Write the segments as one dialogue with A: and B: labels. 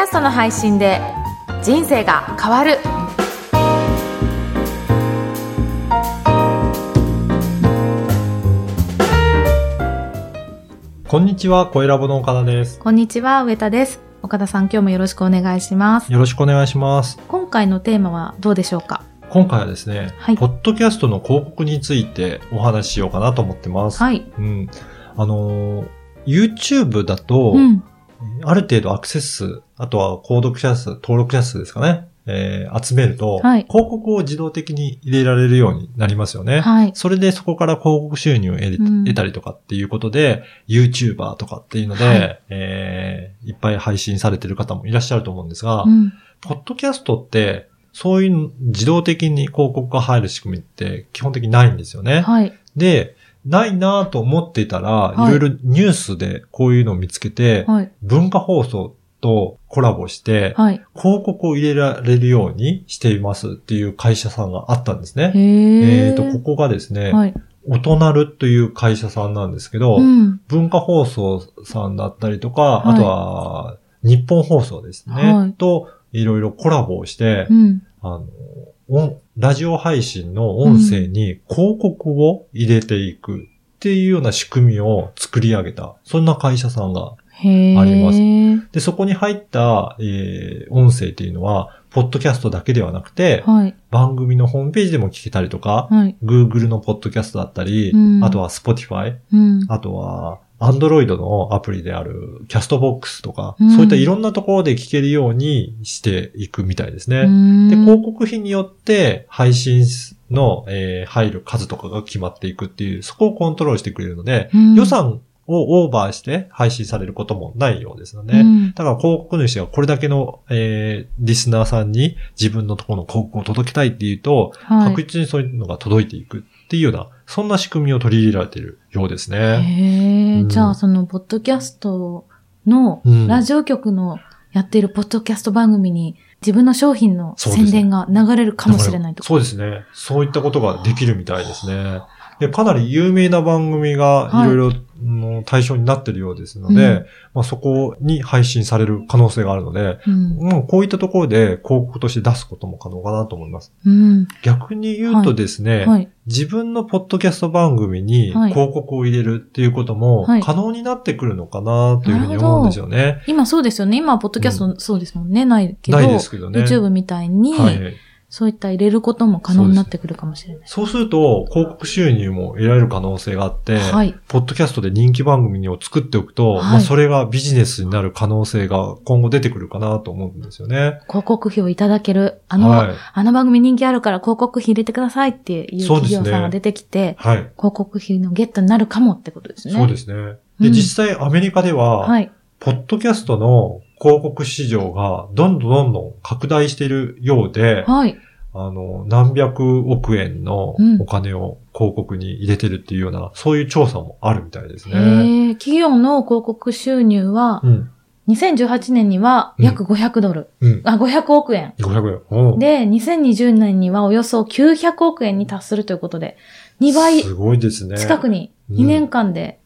A: キャストの配信で人生が変わる
B: こんにちは、声ラボの岡田です。
A: こんにちは上田です岡田さん今日もよろしくお願いします
B: よろしくお願いします。
A: 今回のテーマはどうでしょうか？
B: 今回はですね、
A: はい
B: ポッドキャストの広告についてお話ししようかなと思ってます。
A: はい
B: うん。あのー YouTube だと、
A: うん
B: ある程度アクセス数、あとは購読者数、登録者数ですかね、えー集めると、
A: はい。
B: 広告を自動的に入れられるようになりますよね。
A: はい。
B: それでそこから広告収入を得得たりとかっていうことで、YouTuber とかっていうので、
A: はい。
B: えーいっぱい配信されてる方もいらっしゃると思うんですが、
A: うん。
B: ポッドキャストって、そういう自動的に広告が入る仕組みって基本的にないんですよね。
A: はい。
B: で、ないなぁと思っていたら、
A: はい。
B: いろいろニュースでこういうのを見つけて、
A: はい。
B: 文化放送とコラボして、
A: はい。
B: 広告を入れられるようにしていますっていう会社さんがあったんですね。
A: へえ
B: えっ、と、ここがですね、
A: はい。
B: おとなるという会社さんなんですけど、
A: うん。
B: 文化放送さんだったりとか、
A: はい。
B: あとは、日本放送ですね。
A: はい。
B: と、いろいろコラボをして、
A: うん。
B: あの、音ラジオ配信の音声に広告を入れていくっていうような仕組みを作り上げた、そんな会社さんが。あります。で、そこに入った、えー音声っていうのは、ポッドキャストだけではなくて、
A: はい。
B: 番組のホームページでも聞けたりとか、
A: はい。
B: Google のポッドキャストだったり、
A: うん。
B: あとは Spotify、
A: うん。
B: あとは、Android のアプリであるキャストボックスとか、
A: うん。
B: そういったいろんなところで聞けるようにしていくみたいですね。
A: うん。
B: で、広告費によって配信の、えー入る数とかが決まっていくっていう、そこをコントロールしてくれるので、
A: うん。
B: 予算をオーバーして配信されることもないようですよね。
A: うん。
B: だから広告主がこれだけの、えーリスナーさんに自分のところの広告を届けたいっていうと、
A: はい。
B: 確実にそういうのが届いていくっていうような、そんな仕組みを取り入れられているようですね。
A: へえ、
B: うん
A: じゃあその、ポッドキャストの
B: うん、
A: ラジオ局のやっているポッドキャスト番組に、自分の商品の宣伝が流れるかもしれないと。
B: そうですね。そういったことができるみたいですね。で、かなり有名な番組がいろいろの対象になってるようですので、
A: うん
B: まあ、そこに配信される可能性があるので、
A: うん。
B: もうこういったところで広告として出すことも可能かなと思います。
A: うん。
B: 逆に言うとですね、
A: はい。
B: 自分のポッドキャスト番組に
A: はい
B: 広告を入れるっていうことも
A: はい
B: 可能になってくるのかなというふうに思うんですよね。
A: 今そうですよね。今はポッドキャストそうですもんね。ないけど、
B: ないですけどね。
A: YouTube みたいに、
B: はい。
A: そういった入れることも可能になってくるかもしれない。
B: そうすると、広告収入も得られる可能性があって、
A: はい。
B: ポッドキャストで人気番組を作っておくと、
A: はい
B: まあそれがビジネスになる可能性が今後出てくるかなと思うんですよね。
A: 広告費をいただける。あの、
B: はい。
A: あの番組人気あるから広告費入れてくださいっていう企業さんが出てきて、
B: はい。
A: 広告費のゲットになるかもってことですね。
B: そうですね。
A: う
B: で、
A: ん
B: 実際アメリカでは、
A: はい。
B: ポッドキャストの広告市場がどんどんどんどん拡大しているようで、
A: はい。
B: あの、何百億円の
A: うん
B: お金を広告に入れてるっていうような、そういう調査もあるみたいです
A: へ
B: ね。
A: ー企業の広告収入は、
B: うん。
A: 2018年には約500ドル。
B: うん。
A: あ、500億円。
B: 500円。
A: で、2020年にはおよそ900億円に達するということで、2倍
B: すごいですね。
A: 近くに
B: うん
A: 2年間で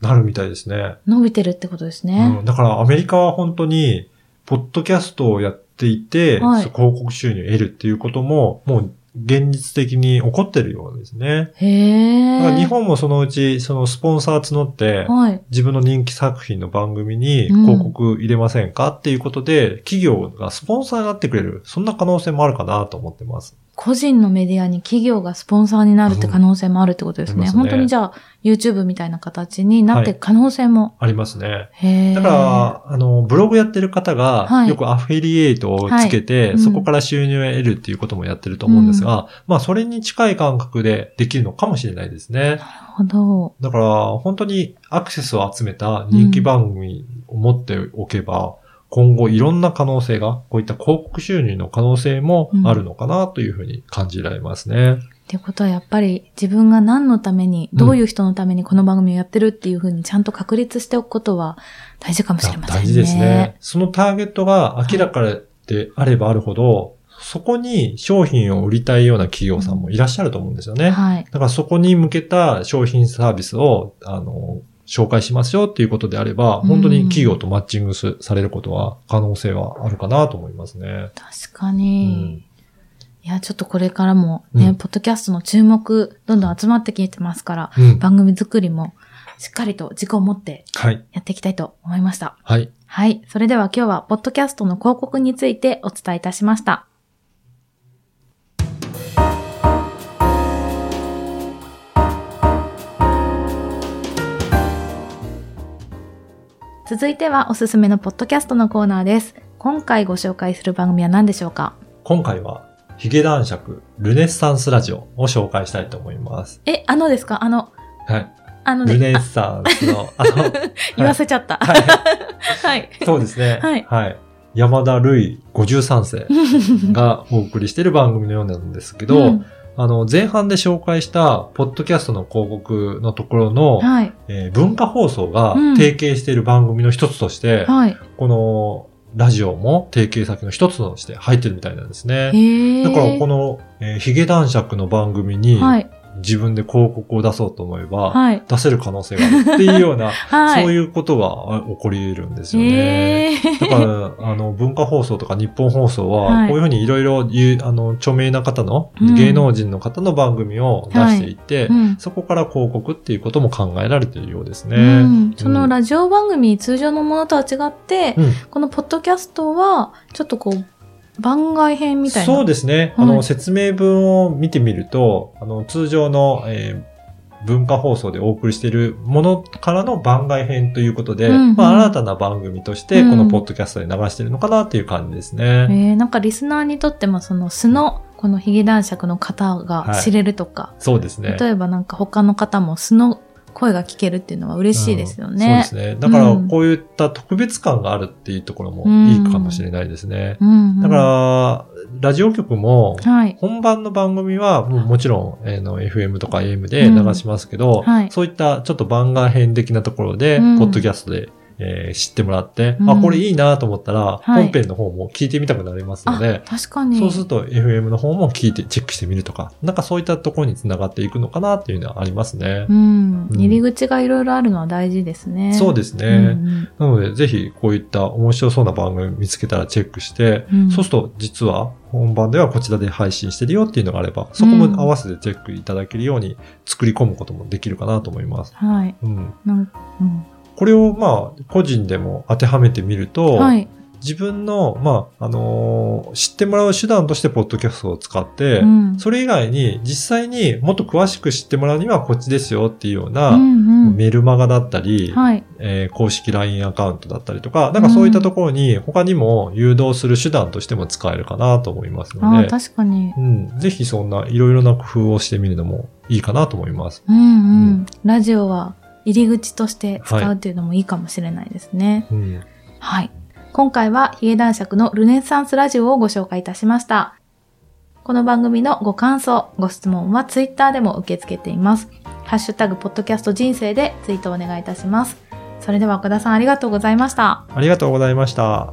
B: なるみたいですね。
A: 伸びてるってことですね。
B: うん、だからアメリカは本当に、ポッドキャストをやっていて、
A: はい
B: 広告収入を得るっていうことも、もう現実的に起こってるようですね。
A: へー。
B: だから日本もそのうち、そのスポンサー募って、
A: はい。
B: 自分の人気作品の番組に
A: うん
B: 広告入れませんかっていうことで、企業がスポンサーになってくれる、そんな可能性もあるかなと思ってます。
A: 個人のメディアに企業がスポンサーになるって可能性もあるってことですね。
B: すね
A: 本当にじゃあ、YouTube みたいな形になっていく可能性も。
B: ありますね。だから、あの、ブログやってる方が、
A: はい
B: よくアフィリエイトをつけて、
A: はいうん
B: そこから収入を得るっていうこともやってると思うんですが、まあ、それに近い感覚でできるのかもしれないですね。
A: なるほど。
B: だから、本当にアクセスを集めた人気番組を持っておけば、今後いろんな可能性が、こういった広告収入の可能性もあるのかなというふうに感じられますね。
A: っていうことはやっぱり自分が何のために、どういう人のためにこの番組をやってるっていうふうにちゃんと確立しておくことは大事かもしれませんね。
B: 大事ですね。そのターゲットが明らかであればあるほど、そこに商品を売りたいような企業さんもいらっしゃると思うんですよね。
A: はい。
B: だからそこに向けた商品サービスを、あの、紹介しますよっていうことであれば、本当に企業とマッチングすされることは可能性はあるかなと思いますね。
A: 確かに。いや、ちょっとこれからもね、
B: うん
A: ポッドキャストの注目、どんどん集まってきてますから、
B: うん
A: 番組作りもしっかりと軸を持って
B: はい。
A: やっていきたいと思いました。
B: はい。
A: はい。それでは今日は、ポッドキャストの広告についてお伝えいたしました。続いてはおすすめのポッドキャストのコーナーです。今回ご紹介する番組は何でしょうか？
B: 今回は、ヒゲ男爵ルネッサンスラジオを紹介したいと思います。
A: え、あのですか？あの、
B: はい。
A: あのね、
B: ルネッ
A: あ
B: サンスの、あの、
A: 言わせちゃった。
B: はい。
A: はい。
B: そうですね。
A: はい
B: 山田るい53世がお送りしている番組のようなんですけど、
A: うん
B: あの、前半で紹介した、ポッドキャストの広告のところの、
A: はい。
B: えー文化放送が
A: うん
B: 提携している番組の一つとして、
A: はい。
B: このラジオも提携先の一つとして入ってるみたいなんですね。だからこの、えーヒゲ男爵の番組に
A: はい。
B: 自分で広告を出そうと思えば、
A: はい。
B: 出せる可能性があるっていうような、
A: はい。
B: そういうことがあ起こり得るんですよね。だから、あの、文化放送とか日本放送は、
A: はい
B: こういうふうにいろいろあの、著名な方の、
A: うん
B: 芸能人の方の番組を出していって、
A: うん
B: そこから広告っていうことも考えられているようですね。
A: うん、そのラジオ番組、通常のものとは違って、
B: うん
A: このポッドキャストは、ちょっとこう、番外編みたいな。
B: そうですね。
A: はい
B: あの、説明文を見てみると、あの、通常の、えー文化放送でお送りしているものからの番外編ということで、
A: うんうん
B: まあ、新たな番組として、
A: うん
B: このポッドキャストで流しているのかなっていう感じですね。
A: えー、なんかリスナーにとってもその素の、このヒゲ男爵の方が知れるとか、
B: そうですね。
A: 例えばなんか他の方も素の声が聞けるっていうのは嬉しいですよ
B: うん
A: ね。
B: そうですね。だから、
A: うん
B: こういった特別感があるっていうところもいいかもしれないですね。
A: うん、うん。
B: だから、ラジオ局も、
A: はい。
B: 本番の番組はもうもちろん、えーの FM とか AM で流しますけど、
A: うんはい
B: そういったちょっと番外編的なところで、
A: うん
B: ポッドキャストで、えー知ってもらって、
A: うん
B: あ、これいいなと思ったら、
A: はい
B: 本編の方も聞いてみたくなりますの
A: あ
B: で、、
A: 確かに。
B: そうすると FM の方も聞いてチェックしてみるとか、なんかそういったところにつながっていくのかなっていうのはありますね。
A: うん。
B: うん
A: 入り口がいろいろあるのは大事ですね。
B: そうですね。
A: うんうん
B: なので、ぜひこういった面白そうな番組見つけたらチェックして、
A: うん
B: そうすると実は本番ではこちらで配信してるよっていうのがあれば、そこも合わせてチェックいただけるように作り込むこともできるかなと思います。
A: はい。
B: うん、
A: なんうん
B: これをまあ個人でも当てはめてみると、
A: はい。
B: 自分の、まあ、あのー知ってもらう手段としてポッドキャストを使って、
A: うん
B: それ以外に実際にもっと詳しく知ってもらうにはこっちですよっていうような、
A: うんうん
B: メルマガだったり、
A: はい。
B: えー公式 LINE アカウントだったりとか、なんかそういったところに他にも誘導する手段としても使えるかなと思いますので、
A: 確かに。
B: うん、ぜひそんないろいろな工夫をしてみるのもいいかなと思います。
A: うんう
B: うん
A: ん。ラジオは入り口として使うっていうのもいいかもしれないですね。
B: うん、
A: はい。今回はヒゲ男爵のルネサンスラジオをご紹介いたしました。この番組のご感想、ご質問はツイッターでも受け付けています。ハッシュタグ、ポッドキャスト人生でツイートお願いいたします。それでは岡田さんありがとうございました。
B: ありがとうございました。